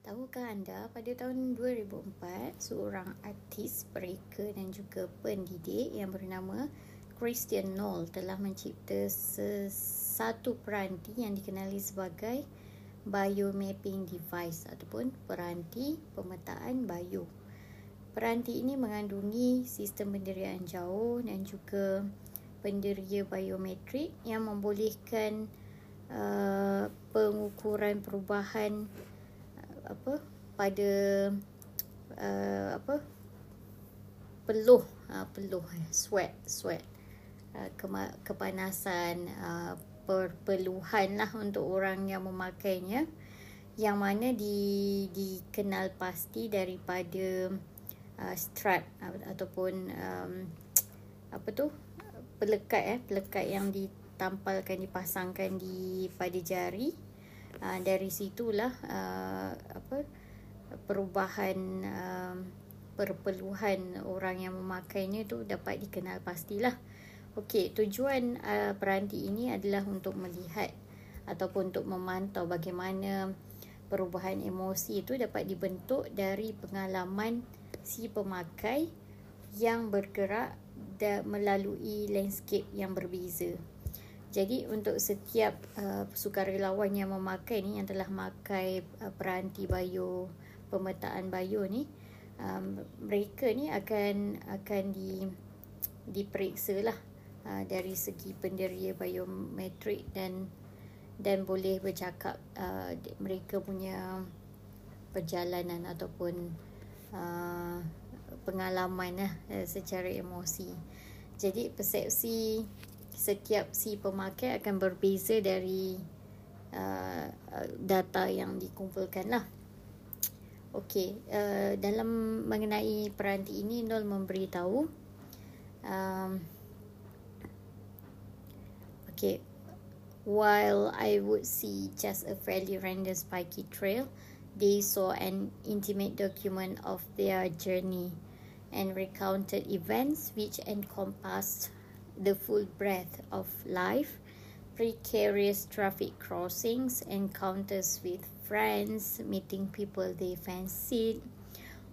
Tahukah anda pada tahun 2004 seorang artis, pereka dan juga pendidik yang bernama Christian Knoll telah mencipta satu peranti yang dikenali sebagai biomapping device ataupun peranti pemetaan bio. Peranti ini mengandungi sistem penderiaan jauh dan juga penderia biometrik yang membolehkan uh, pengukuran perubahan apa pada uh, apa peluh uh, peluh eh, sweat sweat. Uh, kema- kepanasan uh, perpeluhan lah untuk orang yang memakainya yang mana di dikenal pasti daripada uh, strap ataupun um, apa tu pelekat eh pelekat yang ditampalkan dipasangkan di pada jari uh, dari situlah uh, apa perubahan uh, perpeluhan orang yang memakainya tu dapat dikenal pastilah. Okey, tujuan uh, peranti ini adalah untuk melihat ataupun untuk memantau bagaimana perubahan emosi itu dapat dibentuk dari pengalaman si pemakai yang bergerak dan melalui landscape yang berbeza. Jadi untuk setiap uh, sukarelawan yang memakai ni yang telah memakai uh, peranti bio pemetaan bio ni um, mereka ni akan akan di diperiksa lah uh, dari segi penderia biometrik dan dan boleh bercakap uh, mereka punya perjalanan ataupun uh, pengalaman lah uh, secara emosi. Jadi persepsi setiap si pemakai akan berbeza dari uh, data yang dikumpulkan lah. Okey, uh, dalam mengenai peranti ini Nol memberitahu um, Okay, while I would see just a fairly random spiky trail, they saw an intimate document of their journey and recounted events which encompassed the full breadth of life, precarious traffic crossings, encounters with friends, meeting people they fancied,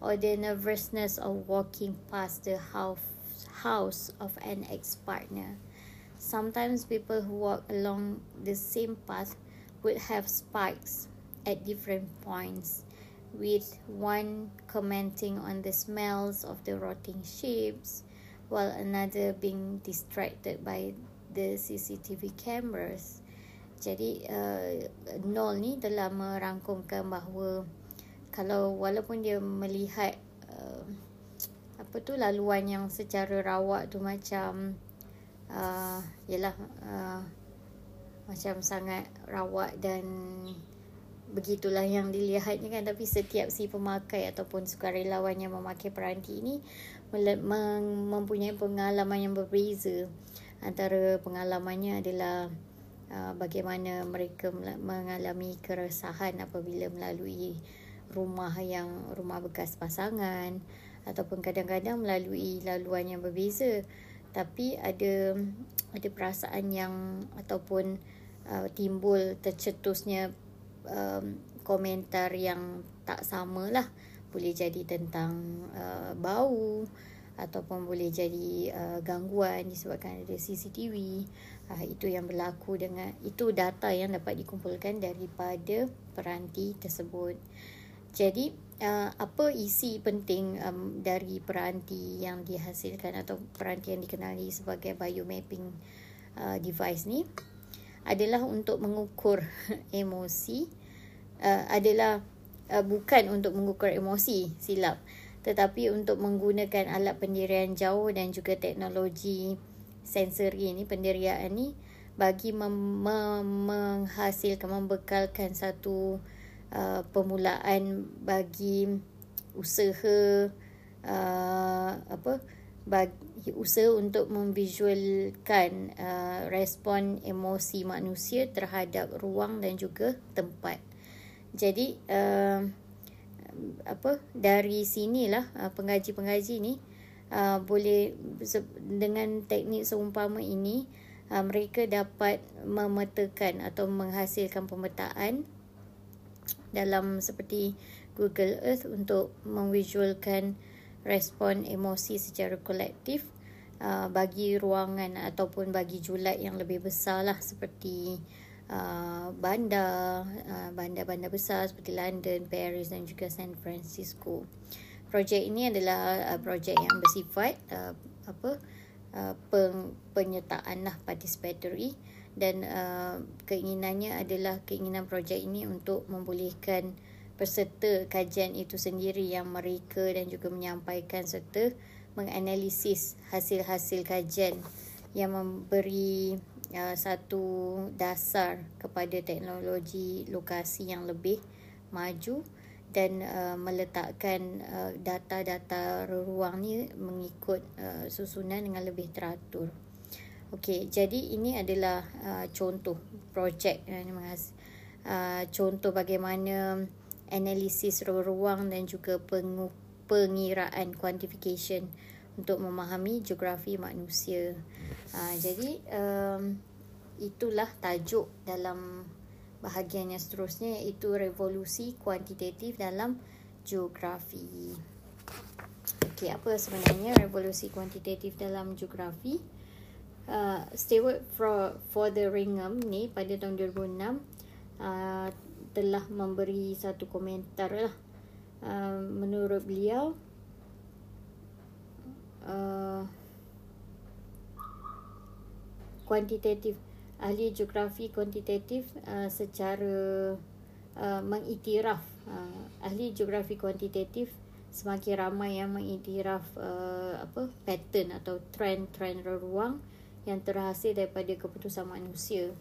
or the nervousness of walking past the house of an ex partner. Sometimes people who walk along the same path would have spikes at different points, with one commenting on the smells of the rotting ships, while another being distracted by the CCTV cameras. Jadi uh, Nol ni telah merangkumkan bahawa kalau walaupun dia melihat uh, apa tu laluan yang secara rawak tu macam uh, yalah uh, macam sangat rawak dan begitulah yang dilihatnya kan tapi setiap si pemakai ataupun sukarelawan yang memakai peranti ini mempunyai pengalaman yang berbeza. Antara pengalamannya adalah uh, bagaimana mereka mengalami keresahan apabila melalui rumah yang rumah bekas pasangan ataupun kadang-kadang melalui laluan yang berbeza. Tapi ada ada perasaan yang ataupun uh, timbul tercetusnya um, komentar yang tak samalah boleh jadi tentang uh, bau ataupun boleh jadi uh, gangguan disebabkan ada CCTV uh, itu yang berlaku dengan itu data yang dapat dikumpulkan daripada peranti tersebut. Jadi uh, apa isi penting um, dari peranti yang dihasilkan atau peranti yang dikenali sebagai biomapping uh, device ni adalah untuk mengukur emosi uh, adalah uh, bukan untuk mengukur emosi silap tetapi untuk menggunakan alat pendirian jauh dan juga teknologi sensori ni pendirian ni bagi mem- mem- menghasilkan membekalkan satu uh, permulaan bagi usaha uh, apa bagi usaha untuk memvisualkan uh, respon emosi manusia terhadap ruang dan juga tempat. Jadi uh, apa dari sinilah uh, pengaji-pengaji ni uh, boleh dengan teknik seumpama ini uh, mereka dapat memetakan atau menghasilkan pemetaan dalam seperti Google Earth untuk memvisualkan respon emosi secara kolektif uh, bagi ruangan ataupun bagi julat yang lebih besar lah seperti uh, bandar, uh, bandar-bandar besar seperti London, Paris dan juga San Francisco. Projek ini adalah uh, projek yang bersifat uh, apa uh, peng, penyertaan lah participatory dan uh, keinginannya adalah keinginan projek ini untuk membolehkan peserta kajian itu sendiri yang mereka dan juga menyampaikan serta menganalisis hasil-hasil kajian yang memberi uh, satu dasar kepada teknologi lokasi yang lebih maju dan uh, meletakkan uh, data-data ruang ni mengikut uh, susunan dengan lebih teratur. Okey, jadi ini adalah uh, contoh projek. Uh, uh, contoh bagaimana analisis ruang dan juga pengu- pengiraan quantification untuk memahami geografi manusia. Uh, jadi um, itulah tajuk dalam bahagian yang seterusnya iaitu revolusi kuantitatif dalam geografi. Okey, apa sebenarnya revolusi kuantitatif dalam geografi? uh, Stewart for, for the Ringham ni pada tahun 2006 uh, telah memberi satu komentar lah. Uh, menurut beliau uh, kuantitatif ahli geografi kuantitatif uh, secara uh, mengiktiraf uh, ahli geografi kuantitatif semakin ramai yang mengiktiraf uh, apa pattern atau trend-trend ruang yang terhasil daripada keputusan manusia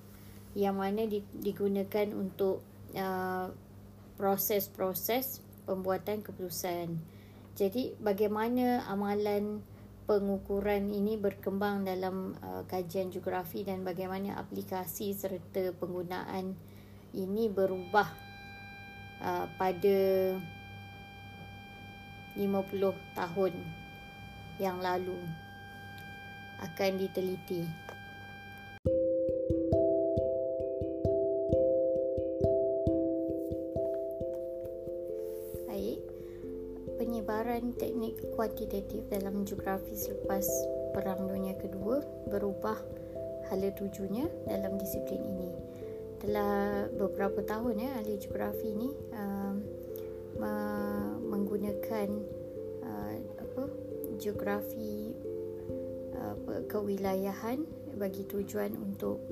yang mana digunakan untuk uh, proses-proses pembuatan keputusan. Jadi bagaimana amalan pengukuran ini berkembang dalam uh, kajian geografi dan bagaimana aplikasi serta penggunaan ini berubah uh, pada 50 tahun yang lalu akan diteliti. Kuantitatif dalam geografi selepas Perang Dunia Kedua berubah hala tujunya dalam disiplin ini. Telah beberapa tahun ya ahli geografi ini uh, menggunakan uh, apa geografi kewilayahan bagi tujuan untuk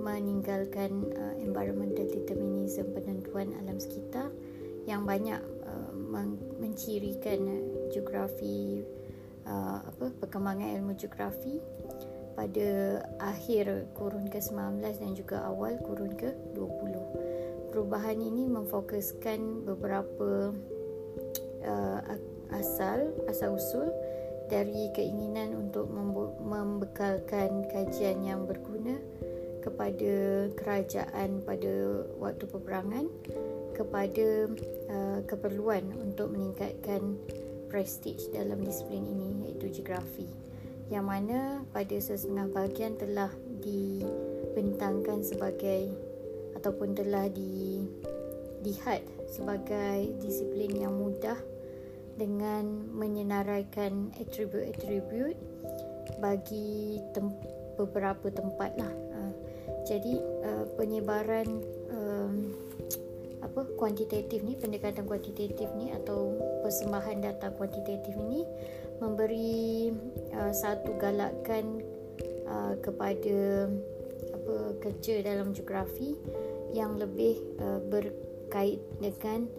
meninggalkan uh, environmental determinism penentuan alam sekitar yang banyak uh, mencirikan uh, geografi uh, apa perkembangan ilmu geografi pada akhir kurun ke-19 dan juga awal kurun ke-20. Perubahan ini memfokuskan beberapa uh, asal asal usul dari keinginan untuk membekalkan kajian yang berguna kepada kerajaan pada waktu peperangan kepada uh, keperluan untuk meningkatkan prestige dalam disiplin ini iaitu geografi yang mana pada sesetengah bahagian telah dibentangkan sebagai ataupun telah dilihat sebagai disiplin yang mudah dengan menyenaraikan atribut-atribut bagi tem- beberapa tempat lah. Uh, jadi uh, penyebaran apa kuantitatif ni pendekatan kuantitatif ni atau persembahan data kuantitatif ni memberi uh, satu galakan uh, kepada apa kerja dalam geografi yang lebih uh, berkait dengan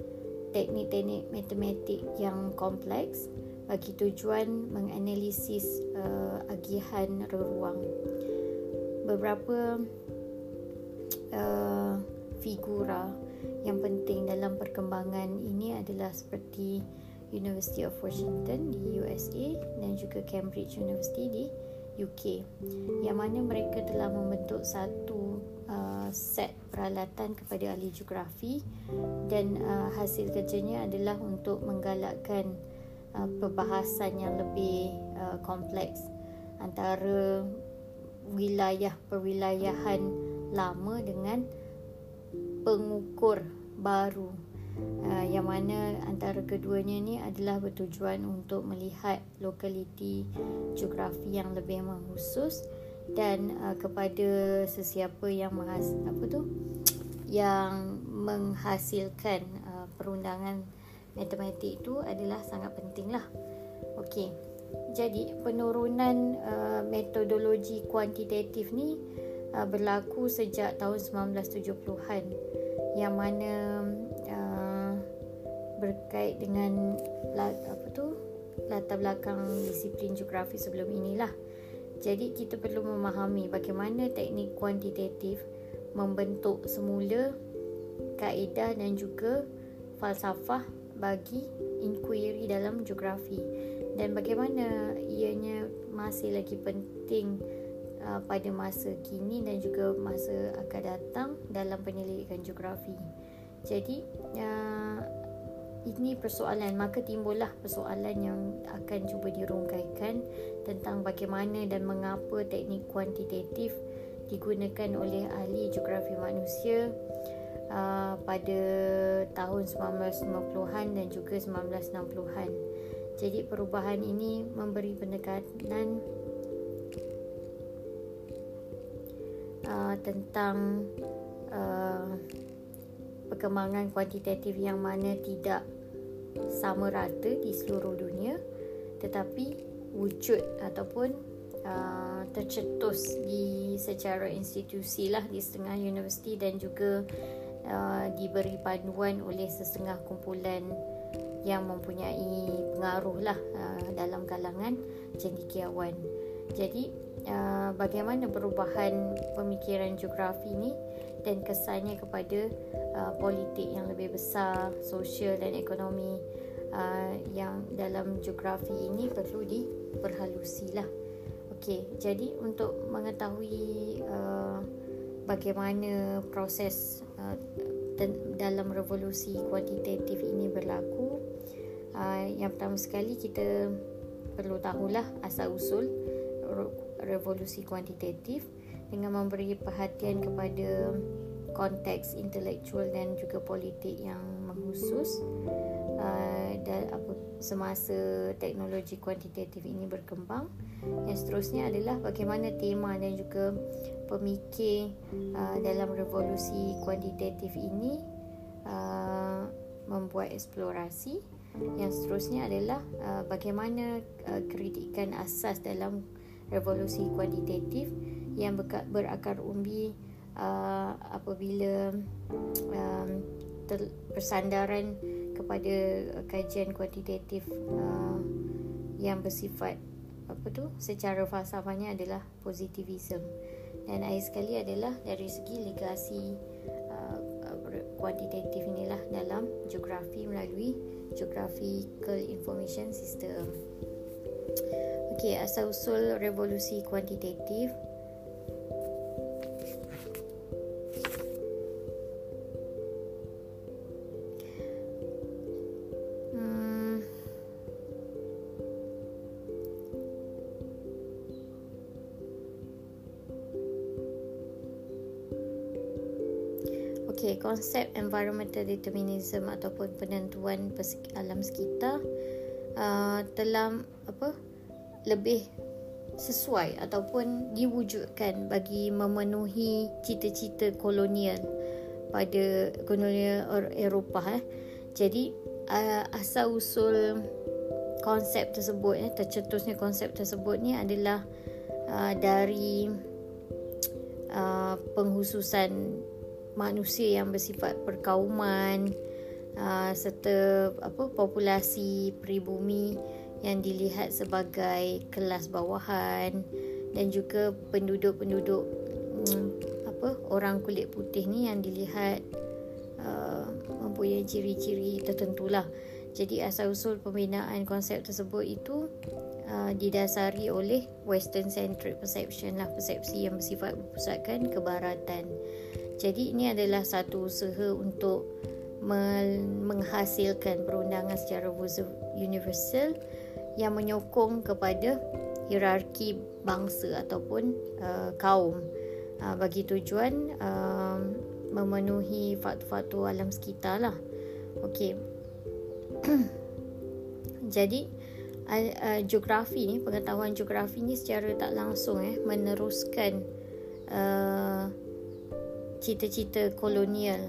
teknik-teknik matematik yang kompleks bagi tujuan menganalisis uh, agihan ruang. Beberapa uh, figura yang penting dalam perkembangan ini adalah seperti University of Washington di USA dan juga Cambridge University di UK yang mana mereka telah membentuk satu uh, set peralatan kepada ahli geografi dan uh, hasil kerjanya adalah untuk menggalakkan uh, perbahasan yang lebih uh, kompleks antara wilayah perwilayahan lama dengan pengukur baru uh, yang mana antara keduanya ni adalah bertujuan untuk melihat lokaliti geografi yang lebih mengkhusus dan uh, kepada sesiapa yang menghas apa tu yang menghasilkan uh, perundangan matematik itu adalah sangat penting lah. Okey. Jadi penurunan uh, metodologi kuantitatif ni uh, berlaku sejak tahun 1970-an yang mana uh, berkait dengan apa tu latar belakang disiplin geografi sebelum inilah. Jadi kita perlu memahami bagaimana teknik kuantitatif membentuk semula kaedah dan juga falsafah bagi inquiry dalam geografi dan bagaimana ianya masih lagi penting uh, pada masa kini dan juga masa akan datang dalam penyelidikan geografi. Jadi uh, ini persoalan maka timbullah persoalan yang akan cuba dirungkaikan tentang bagaimana dan mengapa teknik kuantitatif digunakan oleh ahli geografi manusia uh, pada tahun 1950-an dan juga 1960-an. Jadi perubahan ini memberi pendekatan uh, tentang uh, perkembangan kuantitatif yang mana tidak sama rata di seluruh dunia tetapi wujud ataupun uh, tercetus di secara institusi lah di setengah universiti dan juga uh, diberi panduan oleh setengah kumpulan yang mempunyai pengaruh lah uh, dalam kalangan cendekiawan. Jadi uh, bagaimana perubahan pemikiran geografi ni dan kesannya kepada uh, politik yang lebih besar, sosial dan ekonomi uh, yang dalam geografi ini perlu diperhalusi lah. Okey, jadi untuk mengetahui uh, bagaimana proses uh, dalam revolusi kuantitatif ini berlaku, uh, yang pertama sekali kita perlu tahulah asal usul revolusi kuantitatif dengan memberi perhatian kepada konteks intelektual dan juga politik yang mengkhusus uh, dan apa semasa teknologi kuantitatif ini berkembang yang seterusnya adalah bagaimana tema dan juga pemikir uh, dalam revolusi kuantitatif ini uh, membuat eksplorasi. Yang seterusnya adalah uh, bagaimana uh, kritikan asas dalam revolusi kuantitatif yang berakar umbi uh, apabila um, ter- persandaran kepada kajian kuantitatif uh, yang bersifat apa tu secara falsafahnya adalah positivism dan akhir sekali adalah dari segi legasi uh, kuantitatif inilah dalam geografi melalui geographical information system. Okey, asal usul revolusi kuantitatif. Okey, konsep environmental determinism ataupun penentuan alam sekitar uh, telah apa lebih sesuai ataupun diwujudkan bagi memenuhi cita-cita kolonial pada kolonial Eropah eh. Jadi uh, asal usul konsep tersebut eh, tercetusnya konsep tersebut ni adalah uh, dari uh, penghususan manusia yang bersifat perkauman uh, serta apa populasi peribumi yang dilihat sebagai kelas bawahan dan juga penduduk-penduduk um, apa orang kulit putih ni yang dilihat uh, mempunyai ciri-ciri tertentulah. Jadi asal usul pembinaan konsep tersebut itu uh, didasari oleh western centric perception lah persepsi yang bersifat berpusatkan kebaratan. Jadi ini adalah satu usaha untuk menghasilkan perundangan secara universal yang menyokong kepada hierarki bangsa ataupun uh, kaum uh, bagi tujuan uh, memenuhi faktor-faktor alam sekitar lah. Okey. Jadi uh, uh, geografi ni pengetahuan geografi ni secara tak langsung eh meneruskan uh, cita-cita kolonial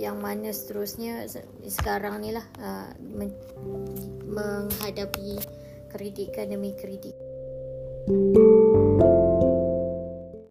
yang mana seterusnya sekarang ni lah uh, men- menghadapi kritikan demi kritik. thank you